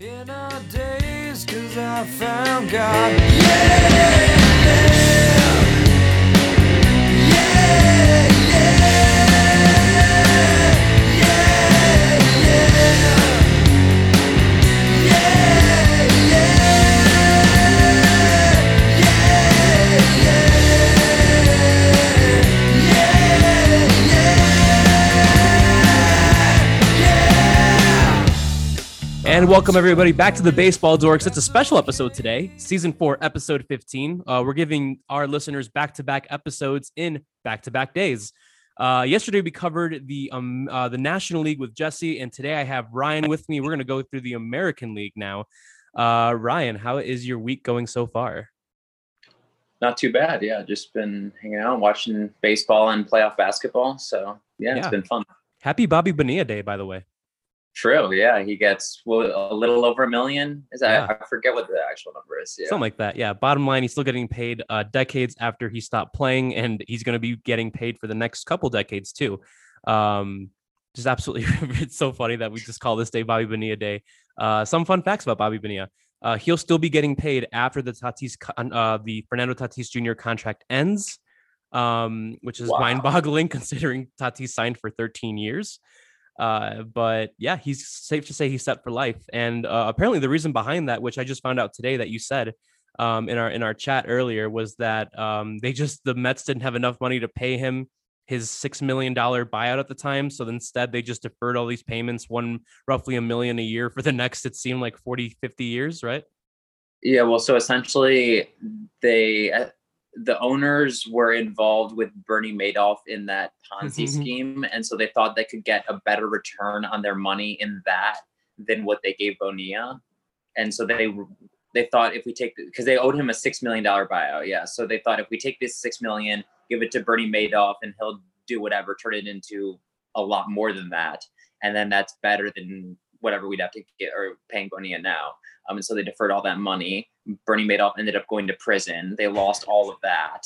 In our days, cause I found God. Yeah, yeah, And welcome everybody back to the Baseball Dorks. It's a special episode today, season four, episode 15. Uh, we're giving our listeners back to back episodes in back to back days. Uh, yesterday we covered the um, uh, the National League with Jesse, and today I have Ryan with me. We're going to go through the American League now. Uh, Ryan, how is your week going so far? Not too bad. Yeah, just been hanging out, watching baseball and playoff basketball. So yeah, it's been fun. Happy Bobby Bonilla Day, by the way. True. Yeah, he gets well, a little over a million. Is that? Yeah. I forget what the actual number is. Yeah. Something like that. Yeah. Bottom line, he's still getting paid uh, decades after he stopped playing, and he's going to be getting paid for the next couple decades too. Um, just absolutely, it's so funny that we just call this day Bobby Bonilla Day. Uh, some fun facts about Bobby Bonilla. Uh, he'll still be getting paid after the Tatis, con- uh, the Fernando Tatis Jr. contract ends, um, which is Wow. mind-boggling considering Tatis signed for 13 years. Uh, but yeah, he's safe to say he's set for life. And uh, apparently, the reason behind that, which I just found out today that you said um, in our in our chat earlier, was that um, they just the Mets didn't have enough money to pay him his six million dollar buyout at the time. So instead, they just deferred all these payments, one roughly a million a year for the next. It seemed like 40, 50 years, right? Yeah. Well, so essentially, they uh, the owners were involved with Bernie Madoff in that Ponzi mm-hmm. scheme, and so they thought they could get a better return on their money in that than what they gave Bonilla, and so they they thought if we take because they owed him a six million dollar buyout, yeah. So they thought if we take this six million, give it to Bernie Madoff, and he'll do whatever, turn it into a lot more than that, and then that's better than whatever we'd have to get or paying Bonilla now. Um, and so they deferred all that money. Bernie Madoff ended up going to prison. They lost all of that,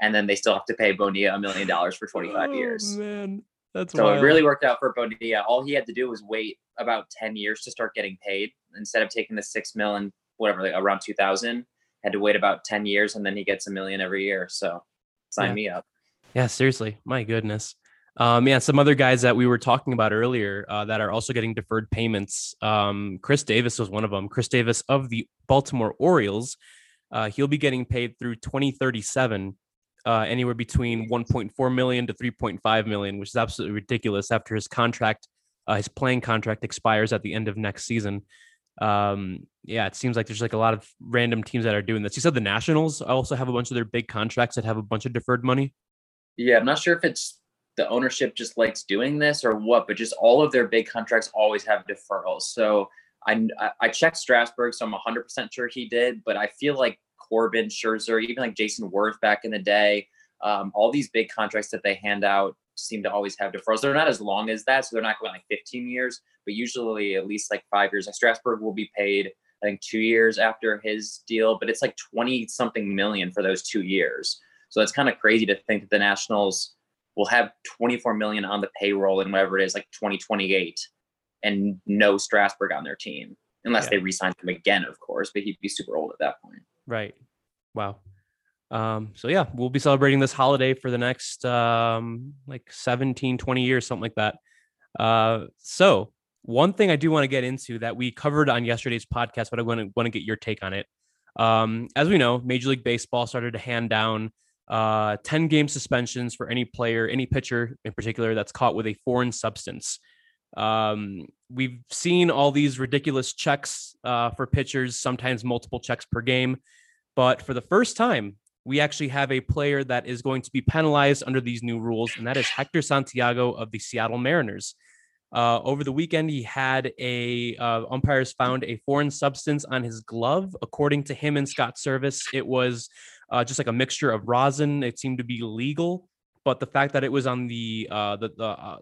and then they still have to pay Bonilla a million dollars for 25 years. Oh, man, that's So wild. it really worked out for Bonilla. All he had to do was wait about 10 years to start getting paid instead of taking the six mil and whatever, like around 2000. Had to wait about 10 years, and then he gets a million every year. So sign Yeah. me up. Yeah, seriously. My goodness. Um, yeah, some other guys that we were talking about earlier uh, that are also getting deferred payments. Um, Chris Davis was one of them. Chris Davis of the Baltimore Orioles. Uh, he'll be getting paid through 2037, uh, anywhere between 1.4 million to 3.5 million, which is absolutely ridiculous after his contract, uh, his playing contract expires at the end of next season. Um, yeah, it seems like there's like a lot of random teams that are doing this. You said the Nationals also have a bunch of their big contracts that have a bunch of deferred money. Yeah, I'm not sure if it's the ownership just likes doing this or what, but just all of their big contracts always have deferrals. So I I- checked Strasburg, so I'm 100% sure he did, but I feel like Corbin, Scherzer, even like Jayson Werth back in the day, um, all these big contracts that they hand out seem to always have deferrals. They're not as long as that, so they're not going like 15 years, but usually at least like five years. Like Strasburg will be paid, I think, two years after his deal, but it's like 20 something million for those two years. So it's kind of crazy to think that the Nationals will have 24 million on the payroll in whatever it is, like 2028, and no Strasburg on their team, unless Yeah. they re-sign him again, of course. But he'd be super old at that point. Right. Wow. Um, so yeah, we'll be celebrating this holiday for the next um like 17, 20 years, something like that. Uh so one thing I do want to get into that we covered on yesterday's podcast, but I want to want to get your take on it. Um, as we know, Major League Baseball started to hand down uh 10 game suspensions for any player, any pitcher in particular that's caught with a foreign substance. Um, we've seen all these ridiculous checks uh, for pitchers, sometimes multiple checks per game. But for the first time, we actually have a player that is going to be penalized under these new rules, and that is Hector Santiago of the Seattle Mariners. Uh, over the weekend, he had a uh, umpires found a foreign substance on his glove. According to him and Scott Servais, it was uh, just like a mixture of rosin. It seemed to be legal, but the fact that it was on the uh, the, the uh,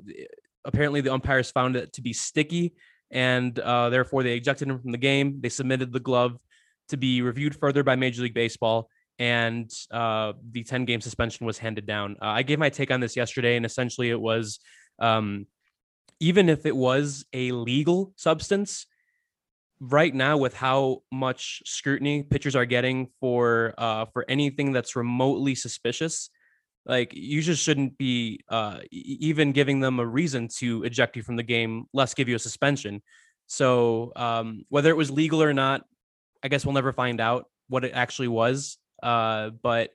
apparently the umpires found it to be sticky, and uh, therefore they ejected him from the game. They submitted the glove to be reviewed further by Major League Baseball, and uh, the 10 game suspension was handed down. Uh, I gave my take on this yesterday, and essentially it was um, even if it was a legal substance, right now with how much scrutiny pitchers are getting for uh for anything that's remotely suspicious like you just shouldn't be uh even giving them a reason to eject you from the game less give you a suspension. So um whether it was legal or not i guess we'll never find out what it actually was uh but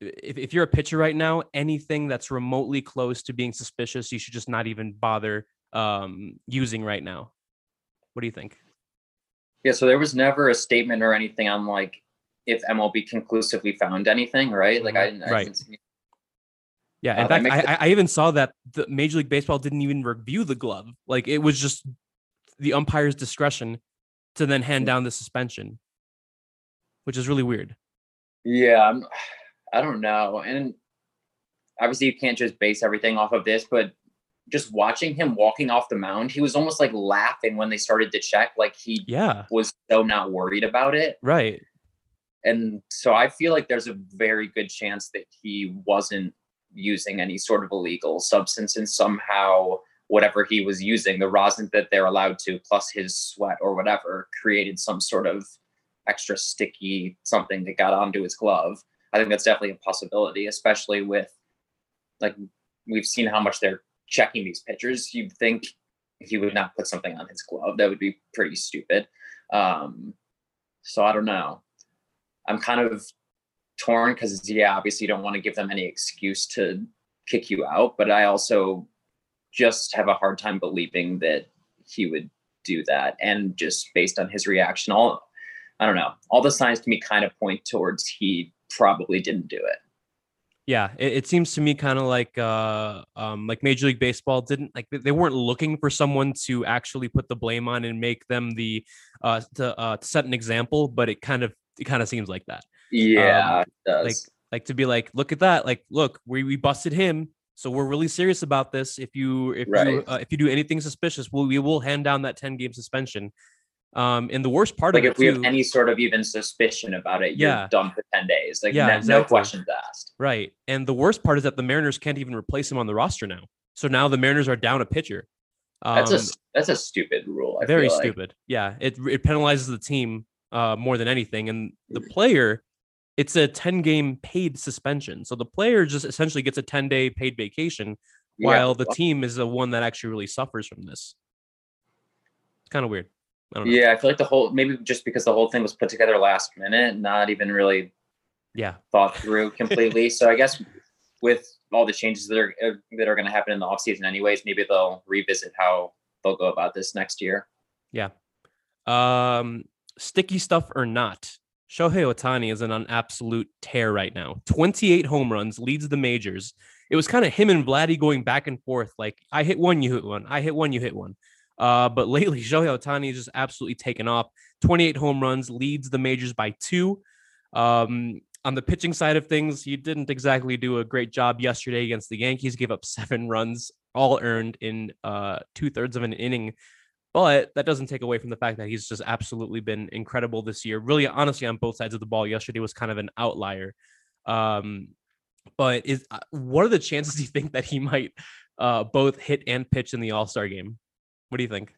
if, if you're a pitcher right now anything that's remotely close to being suspicious you should just not even bother um using right now. What do you think Yeah, so there was never a statement or anything on like if MLB conclusively found anything, right? Like I didn't, I Right. didn't see- Yeah, Uh, in that fact, I, I I even saw that the Major League Baseball didn't even review the glove. Like it was just the umpire's discretion to then hand down the suspension, which is really weird. Yeah, I'm, I don't know. And obviously, you can't just base everything off of this, but just watching him walking off the mound, he was almost like laughing when they started to check, like he Yeah, was so not worried about it. right. And so I feel like there's a very good chance that he wasn't using any sort of illegal substance and somehow whatever he was using, the rosin that they're allowed to, plus his sweat or whatever, created some sort of extra sticky something that got onto his glove. I think that's definitely a possibility, especially with like we've seen how much they're checking these pitchers. You'd think he would not put something on his glove. That would be pretty stupid. Um, so I don't know. I'm kind of torn because yeah, obviously you don't want to give them any excuse to kick you out, but I also just have a hard time believing that he would do that. And just based on his reaction, all I don't know, all the signs to me kind of point towards he probably didn't do it. Yeah, it, it seems to me kind of like uh um like Major League Baseball didn't like they- weren't looking for someone to actually put the blame on and make them the uh to uh to set an example, but it kind of it kind of seems like that. Yeah, it does. like like to be like look at that like look we, we busted him so we're really serious about this if you if you uh, if you do anything suspicious we'll, we will hand down that 10 game suspension um and the worst part of like of if we too, have any sort of even suspicion about it, you're Yeah. done for 10 days. Like Yeah, no, no questions asked. right and the worst part is that the mariners can't even replace him on the roster now so now the mariners are down a pitcher um, That's a that's a stupid rule. I very feel like. stupid yeah it it penalizes the team uh more than anything and the player it's a 10 game paid suspension so the player just essentially gets a 10 day paid vacation Yeah, while the team is the one that actually really suffers from this. It's kind of weird. I don't know. Yeah, I feel like the whole maybe just because the whole thing was put together last minute, not even really Yeah. thought through completely. so I guess with all the changes that are uh, that are going to happen in the offseason anyways, maybe they'll revisit how they'll go about this next year. Yeah. Um, sticky stuff or not, Shohei Ohtani is in an absolute tear right now. 28 home runs, leads the majors. It was kind of him and Vladdy going back and forth. Like, I hit one, you hit one. I hit one, you hit one. Uh, but lately, Shohei Ohtani is just absolutely taken off. 28 home runs, leads the majors by two. Um, on the pitching side of things, he didn't exactly do a great job yesterday against the Yankees. Gave up seven runs, all earned in uh, two thirds of an inning. But that doesn't take away from the fact that he's just absolutely been incredible this year. Really, honestly, on both sides of the ball. Yesterday was kind of an outlier. Um, but is uh, what are the chances you think that he might uh, both hit and pitch in the All Star game? What do you think?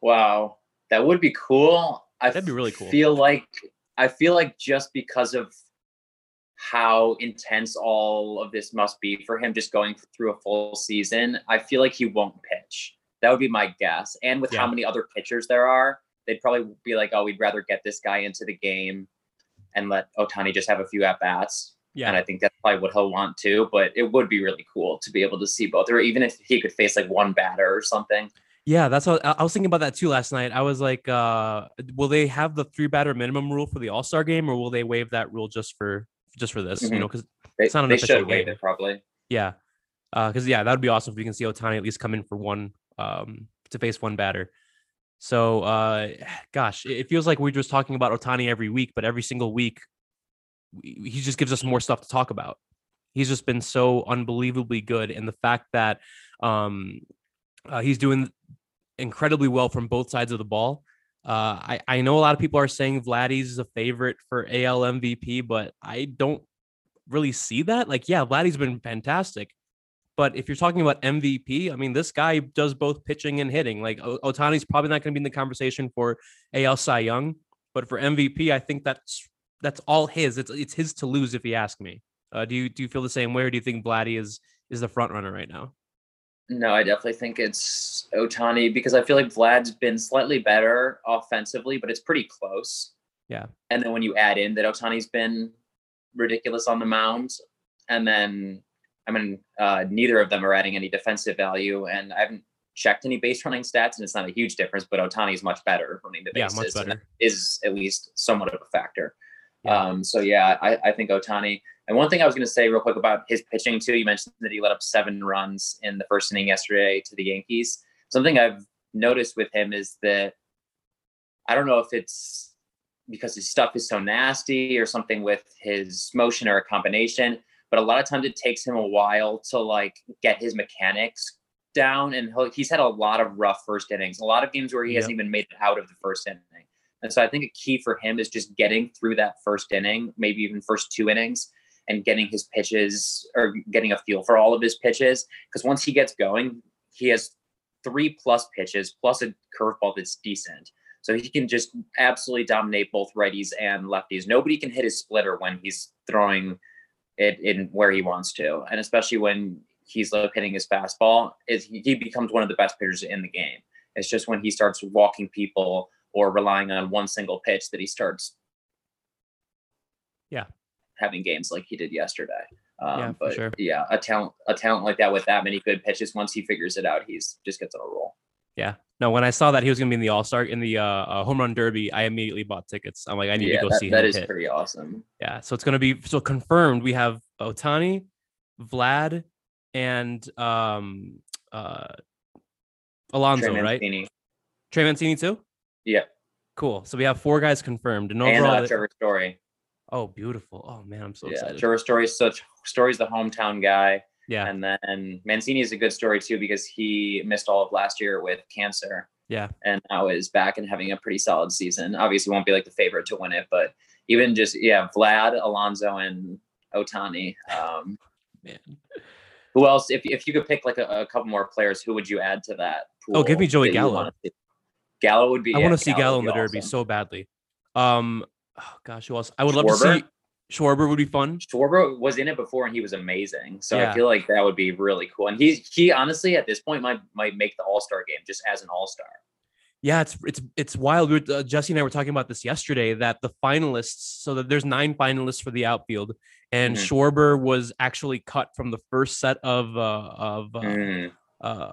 Wow, that would be cool. I That'd be really cool. Feel like I feel like just because of how intense all of this must be for him, just going through a full season, I feel like he won't pitch. That would be my guess. And with how many other pitchers there are, they'd probably be like, "Oh, we'd rather get this guy into the game and let Ohtani just have a few at bats." Yeah, And I think that's probably what he'll want to. But it would be really cool to be able to see both, or even if he could face like one batter or something. yeah, that's what I was thinking about that too last night. I was like, uh, will they have the three batter minimum rule for the All Star game, or will they waive that rule just for just for this? You Mhm. know, because It's not an they official should waive game. it probably. Yeah. Uh, because yeah, that would be awesome if we can see Ohtani at least come in for one um to face one batter. So uh gosh, it feels like we're just talking about Ohtani every week, but every single week we- he just gives us more stuff to talk about. He's just been so unbelievably good. And the fact that um uh, he's doing incredibly well from both sides of the ball. Uh, I, I know a lot of people are saying Vladdy's is a favorite for AL MVP, but I don't really see that. Like, yeah, Vladdy's been fantastic, But if you're talking about MVP, I mean, this guy does both pitching and hitting. Like Ohtani's probably not going to be in the conversation for AL Cy Young, but for MVP, I think that's that's all his. It's it's his to lose if you ask me. Uh, do you do you feel the same way, or do you think Vladdy is is the front runner right now? No, I definitely think it's Ohtani because I feel like Vlad's been slightly better offensively, but it's pretty close. Yeah. And then when you add in that Ohtani's been ridiculous on the mound, and then I mean, uh, neither of them are adding any defensive value, and I haven't checked any base running stats, and it's not a huge difference. But Ohtani is much better running the bases. Yeah, much better. Is at least somewhat of a factor. Yeah. Um, so yeah, I, I think Ohtani. And one thing I was going to say real quick about his pitching too. You mentioned that he let up seven runs in the first inning yesterday to the Yankees. Something I've noticed with him is that I don't know if it's because his stuff is so nasty or something with his motion or a combination, but a lot of times it takes him a while to like get his mechanics down. And he's had a lot of rough first innings, a lot of games where he yep. hasn't even made it out of the first inning. And so I think a key for him is just getting through that first inning, maybe even first two innings, and getting his pitches or getting a feel for all of his pitches. Because once he gets going, he has three plus pitches plus a curveball that's decent. So he can just absolutely dominate both righties and lefties. Nobody can hit his splitter when he's throwing it in where he wants to, and especially when he's low hitting his fastball, he becomes one of the best pitchers in the game. It's just when he starts walking people or relying on one single pitch that he starts yeah. having games like he did yesterday. Um, yeah, but sure. yeah a talent a talent like that with that many good pitches once he figures it out he's just gets on a roll. Yeah. No when i saw that he was going to be in the all-star in the uh, uh, home run derby i immediately bought tickets. I'm like i need yeah, to go that, see that him is hit. pretty awesome. Yeah so it's going to be so confirmed we have Ohtani, vlad and um uh alonso Trey right? Trey mancini too yeah Cool. So we have four guys confirmed, and and overall, uh, Trevor Story. oh, beautiful. Oh man, I'm so yeah, excited. Trevor Story's such Story's the hometown guy, Yeah, and then Mancini is a good story too because he missed all of last year with cancer, yeah, and now is back and having a pretty solid season. Obviously, won't be like the favorite to win it, but even just yeah, Vlad, Alonso, and Ohtani. Um, man. who else? If if you could pick like a, a couple more players, who would you add to that? Oh, give me Joey Gallo. Gallo would be. I yeah, want to see Gallo in the Derby awesome. so badly. Um, oh gosh, who else? I would love to see Schwarber. Would be fun. Schwarber was in it before and he was amazing. So Yeah. I feel like that would be really cool. And he's he honestly at this point might might make the All Star game just as an All Star. Yeah, it's it's it's wild. We were, uh, Jesse and I were talking about this yesterday. That the finalists, so that there's nine finalists for the outfield, and Mhm. Schwarber was actually cut from the first set of uh, of uh, Mm, uh,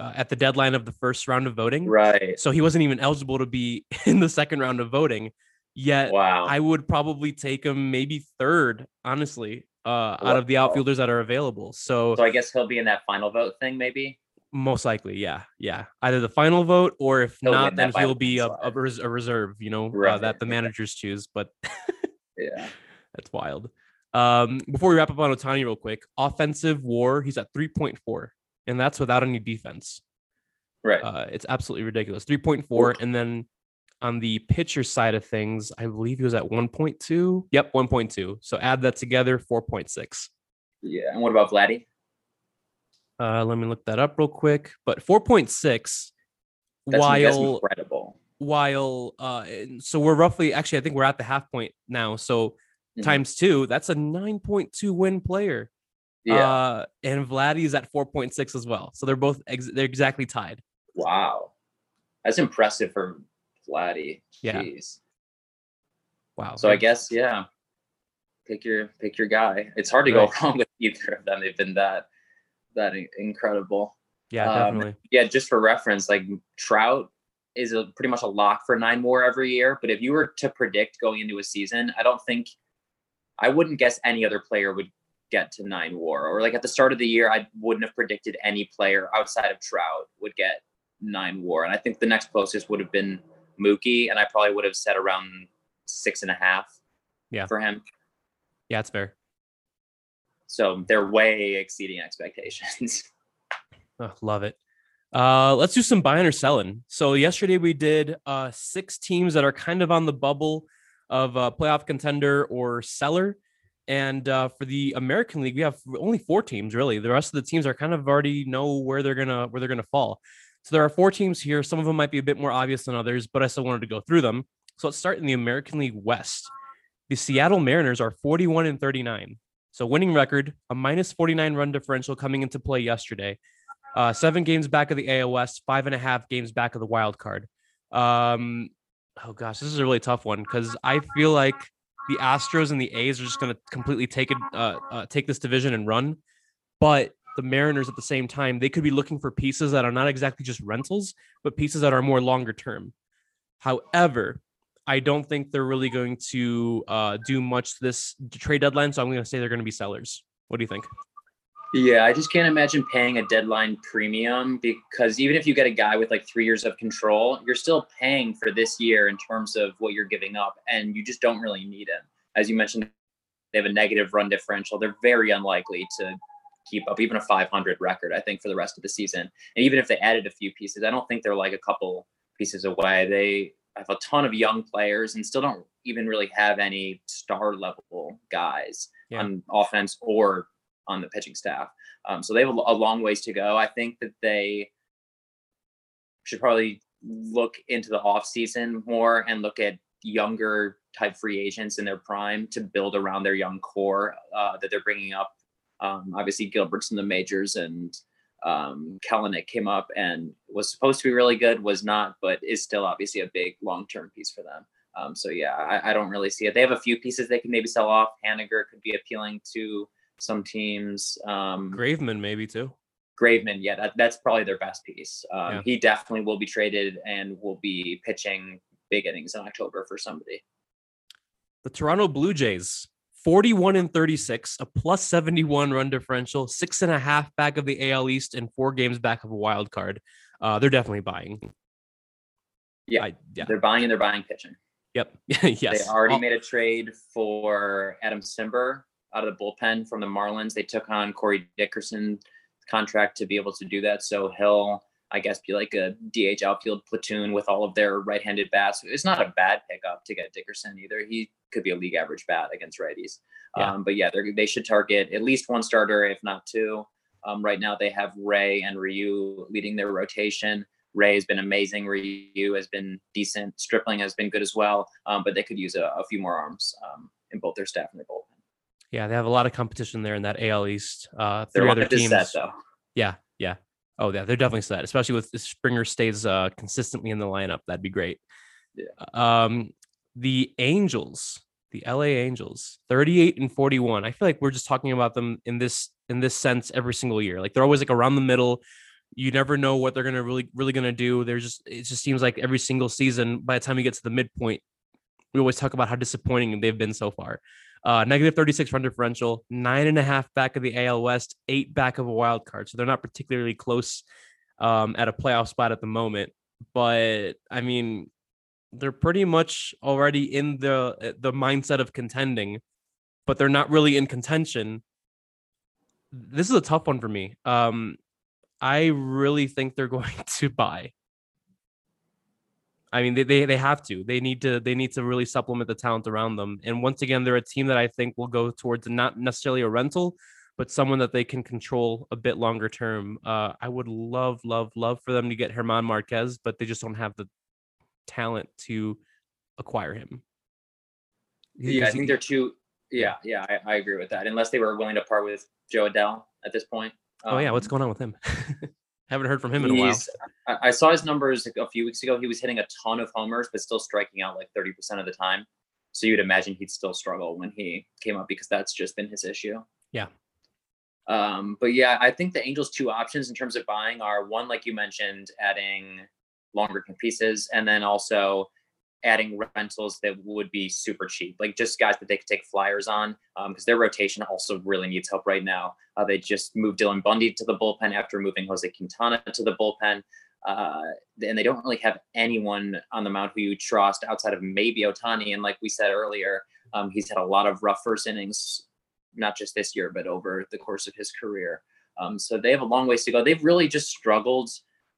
uh, at the deadline of the first round of voting. right. So he wasn't even eligible to be in the second round of voting. Yet Wow. I would probably take him maybe third, honestly, uh, out of the outfielders that are available. So, so I guess he'll be in that final vote thing, maybe. most likely, yeah, yeah, either the final vote or if He'll not, then he'll be a, a, landslide. res- a reserve, you know, uh, that the managers choose. But Yeah. that's wild. Um, before we wrap up on Ohtani real quick, offensive war, he's at 3.4, and that's without any defense. Right. Uh, it's absolutely ridiculous. 3.4. And then on the pitcher side of things, I believe he was at 1.2. Yep, 1.2. So add that together, 4.6. yeah. And what about Vladdy? Uh, let me look that up real quick. But 4.6 That's, that's while incredible. while uh so we're roughly actually I think we're at the half point now. So Mhm. times two, that's a 9.2 win player. Yeah. Uh and Vladdy's at 4.6 as well. So they're both ex- they're exactly tied. wow. That's impressive for Vladdy. Yeah. Wow. So I guess yeah. Pick your pick your guy. It's hard to go wrong with either of them. They've been that that incredible. yeah, um, definitely. Yeah, just for reference, like Trout is a pretty much a lock for nine more every year. But if you were to predict going into a season, I don't think I wouldn't guess any other player would get to nine war. Or like at the start of the year, I wouldn't have predicted any player outside of Trout would get nine war. And I think the next closest would have been Mookie, and I probably would have said around six and a half Yeah. for him. Yeah, it's fair. So they're way exceeding expectations. Oh, love it. Uh, let's do some buying or selling. So yesterday we did uh six teams that are kind of on the bubble of uh playoff contender or seller. And uh, for the American League, we have only four teams really. The rest of the teams are kind of already know where they're gonna where they're gonna fall. So there are four teams here. Some of them might be a bit more obvious than others, but I still wanted to go through them. So let's start in the American League West. The Seattle Mariners are 41 and 39. So winning record, a minus 49 run differential coming into play yesterday. Uh, seven games back of the AOS, five and a half games back of the wild card. Um, oh gosh, this is a really tough one because I feel like the Astros and the A's are just going to completely take it, uh, uh, take this division and run. But the Mariners at the same time, they could be looking for pieces that are not exactly just rentals, but pieces that are more longer term. However, I don't think they're really going to uh, do much this trade deadline. So I'm going to say they're going to be sellers. What do you think? Yeah, I just can't imagine paying a deadline premium because even if you get a guy with like three years of control, you're still paying for this year in terms of what you're giving up, and you just don't really need him. As you mentioned, they have a negative run differential. They're very unlikely to keep up even a 500 record, I think, for the rest of the season. And even if they added a few pieces, I don't think they're like a couple pieces away. They have a ton of young players and still don't even really have any star level guys yeah. on offense or on the pitching staff. Um, so they have a, long ways to go. I think that they should probably look into the off season more and look at younger type free agents in their prime to build around their young core uh, that they're bringing up. Um, obviously, Gilbert's in the majors and um, Kelenic came up and was supposed to be really good, was not, but is still obviously a big long term piece for them. Um, so yeah, I, I, don't really see it. They have a few pieces they can maybe sell off. Haniger could be appealing to some teams. Um, Graveman maybe too. Graveman, yeah, that, that's probably their best piece. Um, yeah. He definitely will be traded and will be pitching big innings in October for somebody. The Toronto Blue Jays, 41 and 36, a plus 71 run differential, six and a half back of the AL East, and four games back of a wild card. Uh, they're definitely buying. Yeah, I, yeah, they're buying and they're buying pitching. Yep. yes. They already made a trade for Adam Cimber out of the bullpen from the Marlins. They took on Corey Dickerson contract to be able to do that. So he'll, I guess, be like a DH outfield platoon with all of their right-handed bats. It's not a bad pickup to get Dickerson either. He could be a league average bat against righties. Yeah. Um, but yeah, they should target at least one starter, if not two. Um, right now, they have Ray and Ryu leading their rotation. Ray has been amazing. Ryu has been decent. Stripling has been good as well. Um, but they could use a, a few more arms um, in both their staff and their bullpen. Yeah, they have a lot of competition there in that AL East. Uh, three other teams. Set, though. Yeah, yeah. Oh, yeah, they're definitely set. Especially with Springer stays uh, consistently in the lineup. That'd be great. Yeah. Um, the Angels, the LA Angels, 38 and 41. I feel like we're just talking about them in this in this sense every single year. Like they're always like around the middle. You never know what they're gonna really really gonna do. There's just it just seems like every single season, by the time we get to the midpoint, we always talk about how disappointing they've been so far. Uh, negative 36 run differential, nine and a half back of the AL West, eight back of a wild card. So they're not particularly close um, at a playoff spot at the moment. But I mean, they're pretty much already in the eh, the mindset of contending, but they're not really in contention. This is a tough one for me. Um, I really think they're going to buy. I mean, they, they they have to. They need to they need to really supplement the talent around them. And once again, they're a team that I think will go towards not necessarily a rental, but someone that they can control a bit longer term. Uh, I would love, love, love for them to get German Marquez, but they just don't have the talent to acquire him. Yeah, I think they're too. Yeah, yeah, I, I, agree with that. Unless they were willing to part with Jo Adell at this point. Um, oh yeah, what's um, going on with him? Haven't heard from him in a while. I saw his numbers a few weeks ago. He was hitting a ton of homers, but still striking out like 30% of the time. So you'd imagine he'd still struggle when he came up because that's just been his issue. Yeah. Um, but yeah, I think the Angels' two options in terms of buying are one, like you mentioned, adding longer pieces, and then also adding rentals that would be super cheap, like just guys that they could take flyers on, because um, their rotation also really needs help right now. Uh, they just moved Dylan Bundy to the bullpen after moving Jose Quintana to the bullpen. Uh, and they don't really have anyone on the mound who you trust outside of maybe Ohtani. And like we said earlier, um, he's had a lot of rough first innings, not just this year, but over the course of his career. Um, so they have a long ways to go. They've really just struggled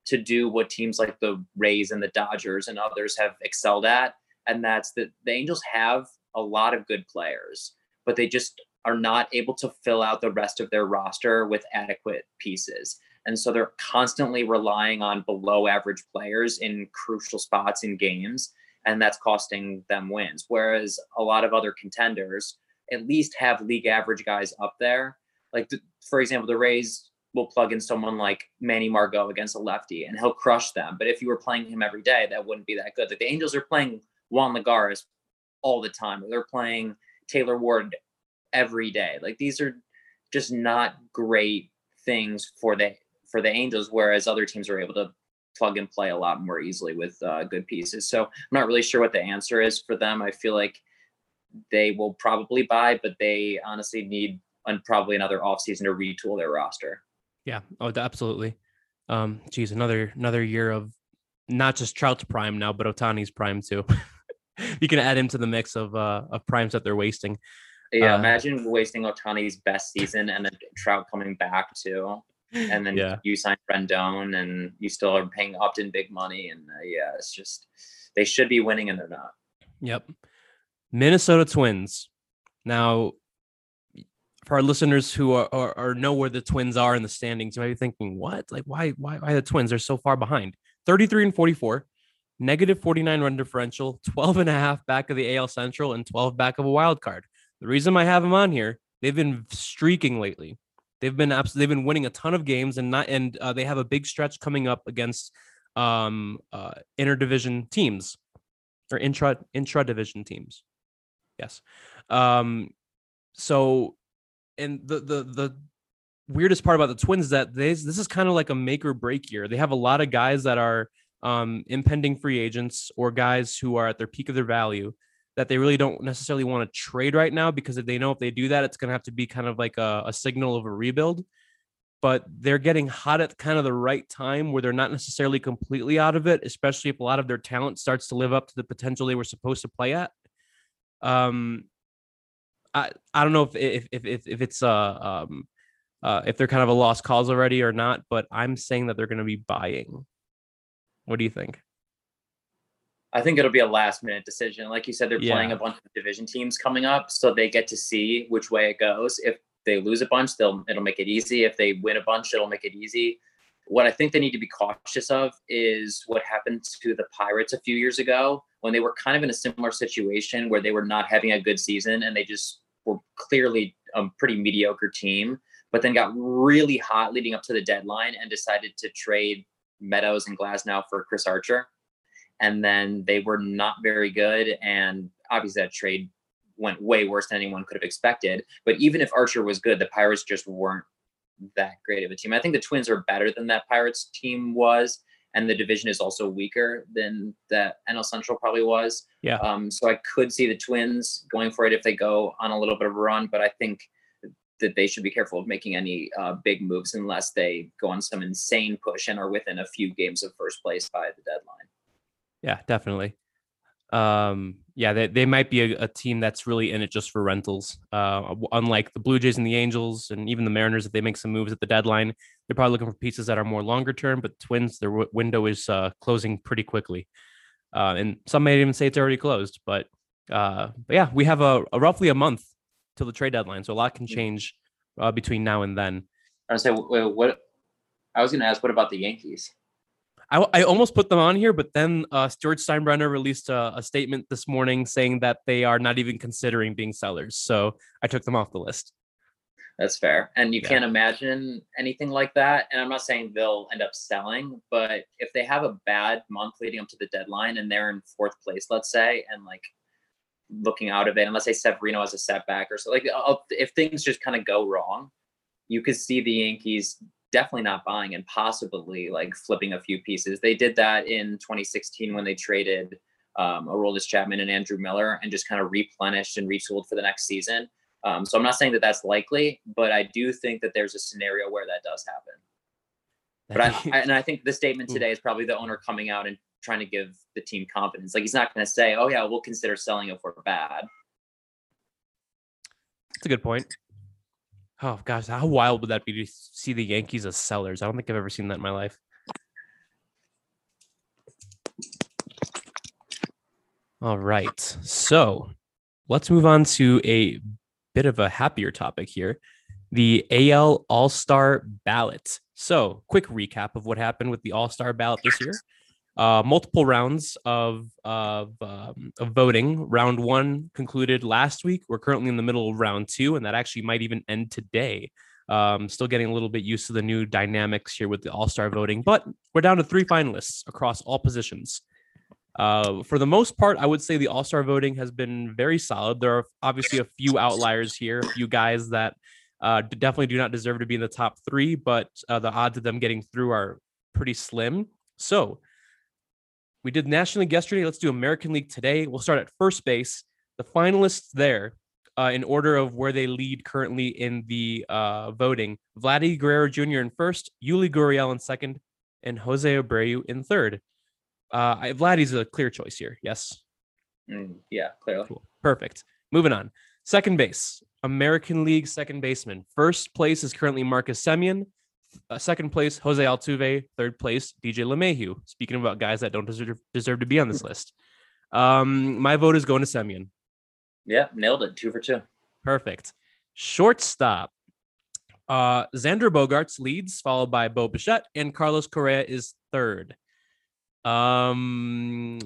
to do what teams like the Rays and the Dodgers and others have excelled at. And that's that the Angels have a lot of good players, but they just are not able to fill out the rest of their roster with adequate pieces. And so they're constantly relying on below average players in crucial spots in games, and that's costing them wins. Whereas a lot of other contenders at least have league average guys up there. Like, for example, the Rays will plug in someone like Manny Margot against a lefty and he'll crush them. But if you were playing him every day, that wouldn't be that good. Like the Angels are playing Juan Lagares all the time. They're playing Taylor Ward every day. Like these are just not great things for the for the Angels, whereas other teams are able to plug and play a lot more easily with uh, good pieces. So I'm not really sure what the answer is for them. I feel like they will probably buy, but they honestly need and probably another offseason to retool their roster. Yeah. Oh, absolutely. Um, geez, another another year of not just Trout's prime now, but Ohtani's prime too. you can add him to the mix of uh of primes that they're wasting. Yeah, uh, imagine wasting Ohtani's best season and then Trout coming back too and then yeah. you sign Rendon, and you still are paying Upton big money, and uh, yeah, it's just they should be winning and they're not. Yep. Minnesota Twins. Now, for our listeners who are, are, are, know where the Twins are in the standings, you might be thinking, "What? Like, why? Why? Why the Twins are so far behind? Thirty-three and forty-four, negative forty-nine run differential, 12 and a half back of the AL Central, and twelve back of a wild card. The reason I have them on here, they've been streaking lately. They've been abs- they've been winning a ton of games and not and uh, they have a big stretch coming up against um uh interdivision teams or intra intra division teams. Yes. Um so and the the the weirdest part about the Twins is that they, this is kind of like a make or break year. They have a lot of guys that are um, impending free agents or guys who are at their peak of their value that they really don't necessarily want to trade right now because if they know if they do that, it's going to have to be kind of like a, a signal of a rebuild. But they're getting hot at kind of the right time where they're not necessarily completely out of it, especially if a lot of their talent starts to live up to the potential they were supposed to play at. Um, I I don't know if if if if, if it's uh um uh if they're kind of a lost cause already or not, but I'm saying that they're going to be buying. What do you think? I think it'll be a last minute decision. Like you said, they're yeah. playing a bunch of division teams coming up, so they get to see which way it goes. If they lose a bunch, they'll it'll make it easy. If they win a bunch, it'll make it easy. What I think they need to be cautious of is what happened to the Pirates a few years ago when they were kind of in a similar situation where they were not having a good season and they just were clearly a pretty mediocre team, but then got really hot leading up to the deadline and decided to trade Meadows and Glasnow for Chris Archer and then they were not very good. And obviously, that trade went way worse than anyone could have expected. But even if Archer was good, the Pirates just weren't that great of a team. I think the Twins are better than that Pirates team was, and the division is also weaker than that NL Central probably was. Yeah. Um, so I could see the Twins going for it if they go on a little bit of a run, but I think that they should be careful of making any uh, big moves unless they go on some insane push and are within a few games of first place by the deadline. Yeah, definitely. Um, yeah, they, they might be a, a, team that's really in it just for rentals. Uh, unlike the Blue Jays and the Angels and even the Mariners, if they make some moves at the deadline, they're probably looking for pieces that are more longer term. But Twins, their w- window is uh, closing pretty quickly, uh, and some may even say it's already closed. But uh, but yeah, we have a, a, roughly a month till the trade deadline, so a lot can mm. change uh, between now and then. I was say what I was going to ask. What about the Yankees? I, I almost put them on here, but then uh, George Steinbrenner released a, a, statement this morning saying that they are not even considering being sellers. So I took them off the list. That's fair. And you yeah. can't imagine anything like that. And I'm not saying they'll end up selling, but if they have a bad month leading up to the deadline and they're in fourth place, let's say, and like looking out of it, and let's say Severino has a setback or so, like if things just kind of go wrong, you could see the Yankees definitely not buying and possibly like flipping a few pieces. They did that in 2016 when they traded um, Aroldis Chapman and Andrew Miller and just kind of replenished and retooled for the next season. Um, so I'm not saying that that's likely, but I do think that there's a scenario where that does happen. But I, I and I think the statement today is probably the owner coming out and trying to give the team confidence. Like he's not going to say, "Oh yeah, we'll consider selling if we're bad." That's a good point. Oh gosh, how wild would that be to see the Yankees as sellers? I don't think I've ever seen that in my life. All right. So let's move on to a bit of a happier topic here the AL All Star ballot. So, quick recap of what happened with the All Star ballot this year. Uh, multiple rounds of of, um, of voting. Round one concluded last week. We're currently in the middle of round two, and that actually might even end today. Um, still getting a little bit used to the new dynamics here with the All Star voting, but we're down to three finalists across all positions. Uh, for the most part, I would say the All Star voting has been very solid. There are obviously a few outliers here, a few guys that uh, definitely do not deserve to be in the top three, but uh, the odds of them getting through are pretty slim. So we did National League yesterday. Let's do American League today. We'll start at first base. The finalists there, uh, in order of where they lead currently in the uh, voting: Vladdy Guerrero Jr. in first, Yuli Gurriel in second, and Jose Abreu in third. Uh, Vladdy's a clear choice here. Yes. Mm, yeah, clearly. Cool. Perfect. Moving on. Second base, American League second baseman. First place is currently Marcus Semien. Uh, second place, Jose Altuve. Third place, DJ LeMahieu. Speaking about guys that don't deserve, deserve to be on this list. Um, my vote is going to Semien. Yeah, nailed it. Two for two. Perfect. Shortstop. Uh, Xander Bogaerts leads, followed by Bo Bichette, and Carlos Correa is third. Um,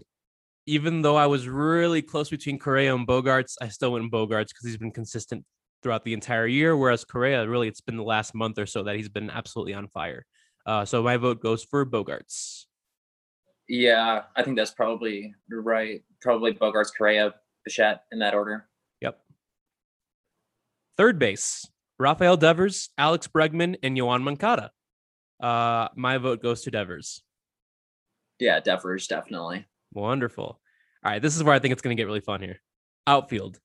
even though I was really close between Correa and Bogaerts, I still went Bogaerts because he's been consistent throughout the entire year. Whereas Correa, really, it's been the last month or so that he's been absolutely on fire. Uh, so my vote goes for Bogaerts. Yeah, I think that's probably right. Probably Bogaerts, Correa, Bichette in that order. Yep. Third base, Rafael Devers, Alex Bregman, and Yoan Moncada. Uh, my vote goes to Devers. Yeah, Devers, definitely. Wonderful. All right, this is where I think it's going to get really fun here. Outfield.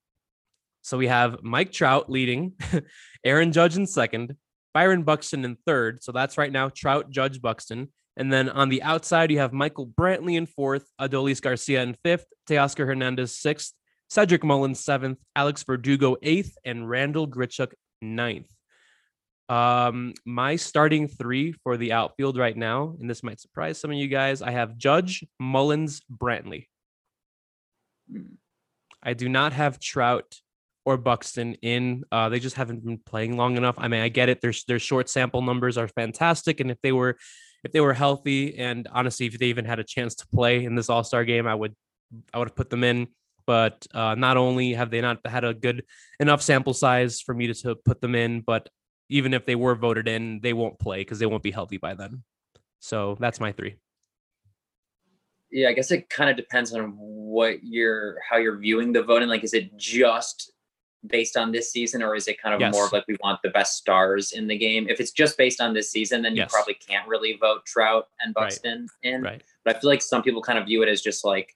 So we have Mike Trout leading, Aaron Judge in second, Byron Buxton in third. So that's right now Trout, Judge, Buxton. And then on the outside, you have Michael Brantley in fourth, Adolis Garcia in fifth, Teoscar Hernandez sixth, Cedric Mullins seventh, Alex Verdugo eighth, and Randal Grichuk ninth. Um, my starting three for the outfield right now, and this might surprise some of you guys, I have Judge, Mullins, Brantley. Hmm. I do not have Trout or Buxton in. Uh, they just haven't been playing long enough. I mean, I get it. Their their short sample numbers are fantastic, and if they were if they were healthy and honestly, if they even had a chance to play in this All Star game, I would I would have put them in. But uh, not only have they not had a good enough sample size for me to, to put them in, but even if they were voted in, they won't play because they won't be healthy by then. So that's my three. Yeah, I guess it kind of depends on what you're how you're viewing the voting. Like, is it just based on this season, or is it kind of Yes. more of like we want the best stars in the game? If it's just based on this season, then you probably can't really vote Trout and Right. Buxton in. Right. But I feel like some people kind of view it as just like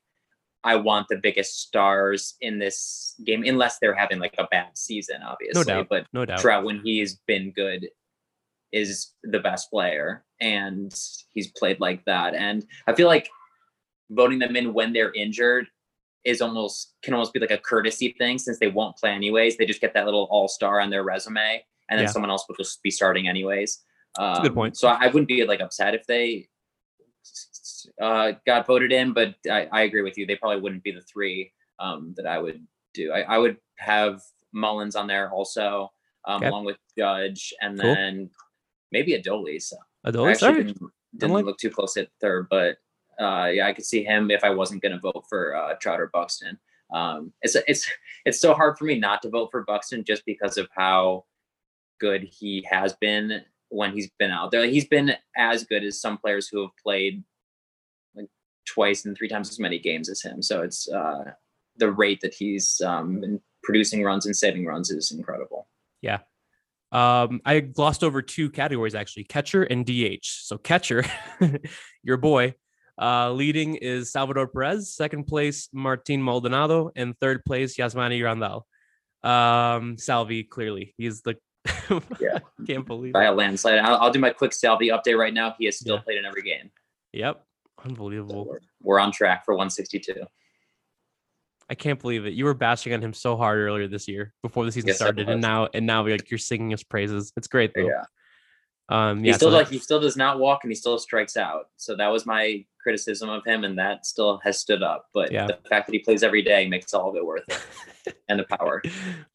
I want the biggest stars in this game, unless they're having like a bad season, obviously. doubt. But No doubt. Trout, when he's been good, is the best player, and he's played like that. And I feel like voting them in when they're injured is almost can almost be like a courtesy thing since they won't play anyways. They just get that little all star on their resume, and then Yeah. someone else will just be starting anyways. Um, good point. So I wouldn't be like upset if they uh, got voted in, but I, I agree with you. They probably wouldn't be the three um, that I would do. I, I would have Mullins on there also, um, Okay. along with Judge, and Cool. then maybe Adolis. I Adolis, actually didn't, didn't look too close at third, but uh, yeah, I could see him if I wasn't going to vote for uh, Trout or Buxton. Um, it's it's it's so hard for me not to vote for Buxton just because of how good he has been when he's been out there. He's been as good as some players who have played like twice and three times as many games as him. So it's uh, the rate that he's um, been producing runs and saving runs is incredible. Yeah, um, I glossed over two categories actually, catcher and DH. So catcher, your boy, uh, leading is Salvador Perez, second place Martin Maldonado, and third place Yasmani Grandal. Um, Salvi clearly he's the Yeah. can't believe By it. a landslide. I'll, I'll do my quick Salvi update right now. He has still Yeah. played in every game. Yep, So unbelievable. we're, we're on track for 162. I can't believe it. You were bashing on him so hard earlier this year before the season Yes, started, and now and now like you're singing his praises. It's great though. Yeah. Um, He still so- like he still does not walk and he still strikes out. So that was my criticism of him, and that still has stood up. But Yeah. the fact that he plays every day makes all of it worth it. and the power.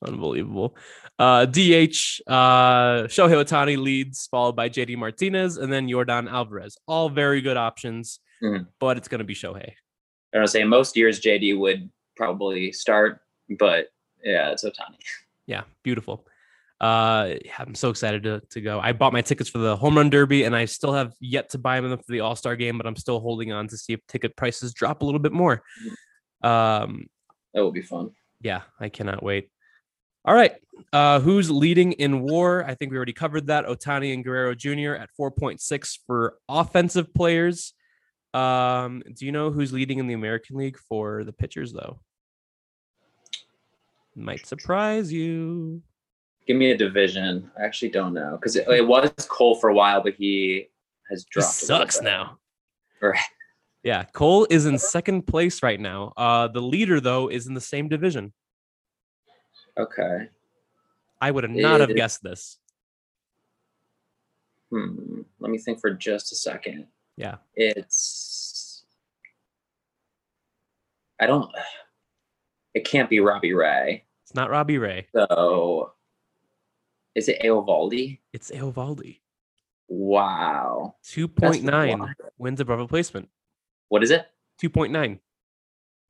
Unbelievable. Uh, DH, uh, Shohei Ohtani leads, followed by JD Martinez, and then Yordan Alvarez. All very good options, Mhm. but it's going to be Shohei. I don't say most years JD would probably start, but yeah, it's Ohtani. Yeah, beautiful. Uh, yeah, I'm so excited to, to go. I bought my tickets for the home run derby, and I still have yet to buy them for the All Star game, but I'm still holding on to see if ticket prices drop a little bit more. Um, That will be fun. yeah, I cannot wait. All right. Uh, who's leading in war? I think we already covered that. Ohtani and Guerrero Jr. at 4.6 for offensive players. Um, do you know who's leading in the American League for the pitchers, though? Might surprise you. Give me a division. I actually don't know because it, it was Cole for a while, but he has dropped. a sucks now. Right. Yeah, Cole is in second place right now. Uh, the leader, though, is in the same division. Okay. I would have not have guessed this. Hmm. Let me think for just a second. Yeah. It's. I don't. It can't be Robbie Ray. It's not Robbie Ray. So. Is it Eovaldi? It's Eovaldi. Wow. 2.9 wins above replacement. What is it? 2.9.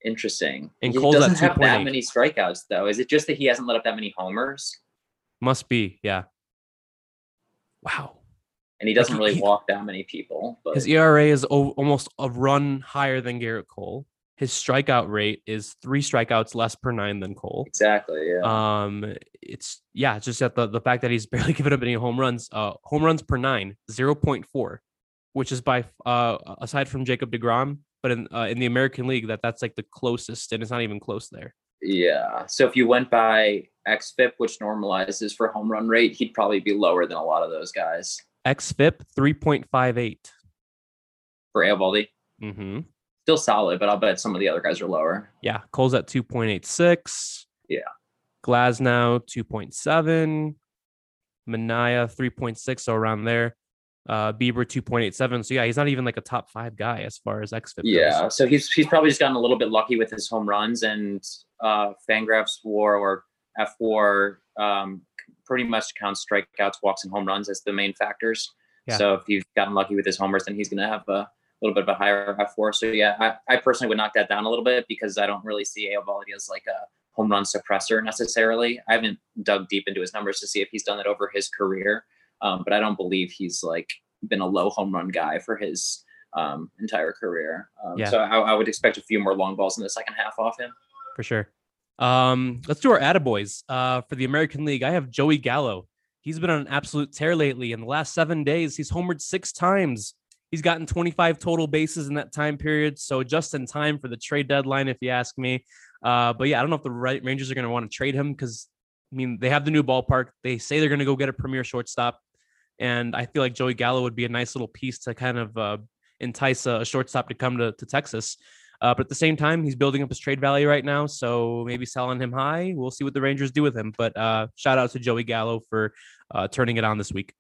Interesting. And he Cole's doesn't have that many strikeouts, though. Is it just that he hasn't let up that many homers, Must be, yeah. Wow. and he doesn't he- really he- walk that many people? But His ERA is o- almost a run higher than Gerrit Cole. His strikeout rate is three strikeouts less per nine than Cole. exactly, yeah. Um, it's yeah, it's just that the, the fact that he's barely given up any home runs. Uh, home runs per nine, 0.4, which is by uh aside from Jacob Degrom, but in uh, in the American League, that that's like the closest, and it's not even close there. Yeah. So if you went by XFIP, which normalizes for home run rate, he'd probably be lower than a lot of those guys. XFIP 3.58. For Eovaldi, Mm-hmm. Still solid, but I'll bet some of the other guys are lower. Yeah, Cole's at 2.86. Yeah. Glasnow 2.7. Manaea 3.6, so around there. Uh Bieber 2.87. So yeah, he's not even like a top five guy as far as XFIP goes. Yeah. So he's he's probably just gotten a little bit lucky with his home runs and uh Fangraphs WAR or F WAR um, pretty much counts strikeouts, walks, and home runs as the main factors. Yeah. So if he's gotten lucky with his homers, then he's going to have a little bit of a higher F WAR. So yeah, I, I personally would knock that down a little bit because I don't really see Eovaldi as like a home run suppressor necessarily. I haven't dug deep into his numbers to see if he's done that over his career, um, but I don't believe he's like been a low home run guy for his um, entire career. Um, Yeah. So I, I would expect a few more long balls in the second half off him. for sure. Um, let's do our attaboys. Uh, for the American League, I have Joey Gallo. He's been on an absolute tear lately. In the last seven days, he's homered six times. He's gotten 25 total bases in that time period. So just in time for the trade deadline, if you ask me. Uh, but yeah, I don't know if the Rangers are going to want to trade him because I mean they have the new ballpark. They say they're going to go get a premier shortstop, and I feel like Joey Gallo would be a nice little piece to kind of uh, entice a, a shortstop to come to, to Texas. Uh, but at the same time, he's building up his trade value right now, so maybe selling him high. We'll see what the Rangers do with him. But uh, shout out to Joey Gallo for uh, turning it on this week.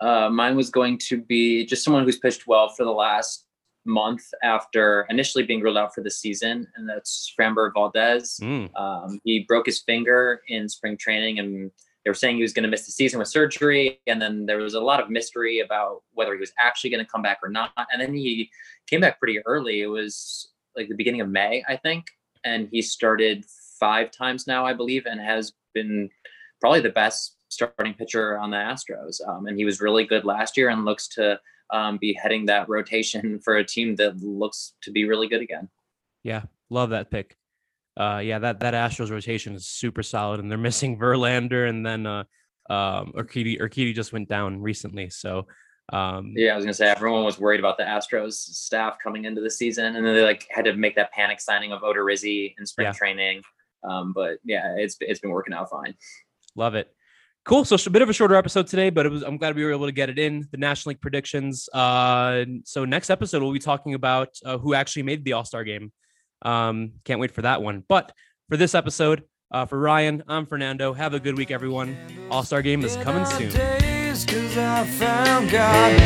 Uh, mine was going to be just someone who's pitched well for the last month after initially being ruled out for the season, and that's Framber Valdez. Mm, Um, he broke his finger in spring training, and they were saying he was going to miss the season with surgery. And then there was a lot of mystery about whether he was actually going to come back or not. And then he came back pretty early. It was like the beginning of May, I think. And he started five times now, I believe, and has been probably the best starting pitcher on the Astros. Um, and he was really good last year and looks to um, be heading that rotation for a team that looks to be really good again. yeah, love that pick. Uh, yeah, that that Astros rotation is super solid, and they're missing Verlander, and then uh, um, Urquidy Urquidy just went down recently. So um, Yeah, I was gonna say everyone was worried about the Astros staff coming into the season, and then they like had to make that panic signing of Odorizzi in spring Yeah. training. Um, but yeah, it's it's been working out fine. Love it. Cool. So a bit of a shorter episode today, but it was I'm glad we were able to get it in the National League predictions. Uh, so next episode we'll be talking about uh, who actually made the All Star game. Um, can't wait for that one. But for this episode, uh, for Ryan, I'm Fernando. Have a good week, everyone. All Star game is coming soon. Yeah.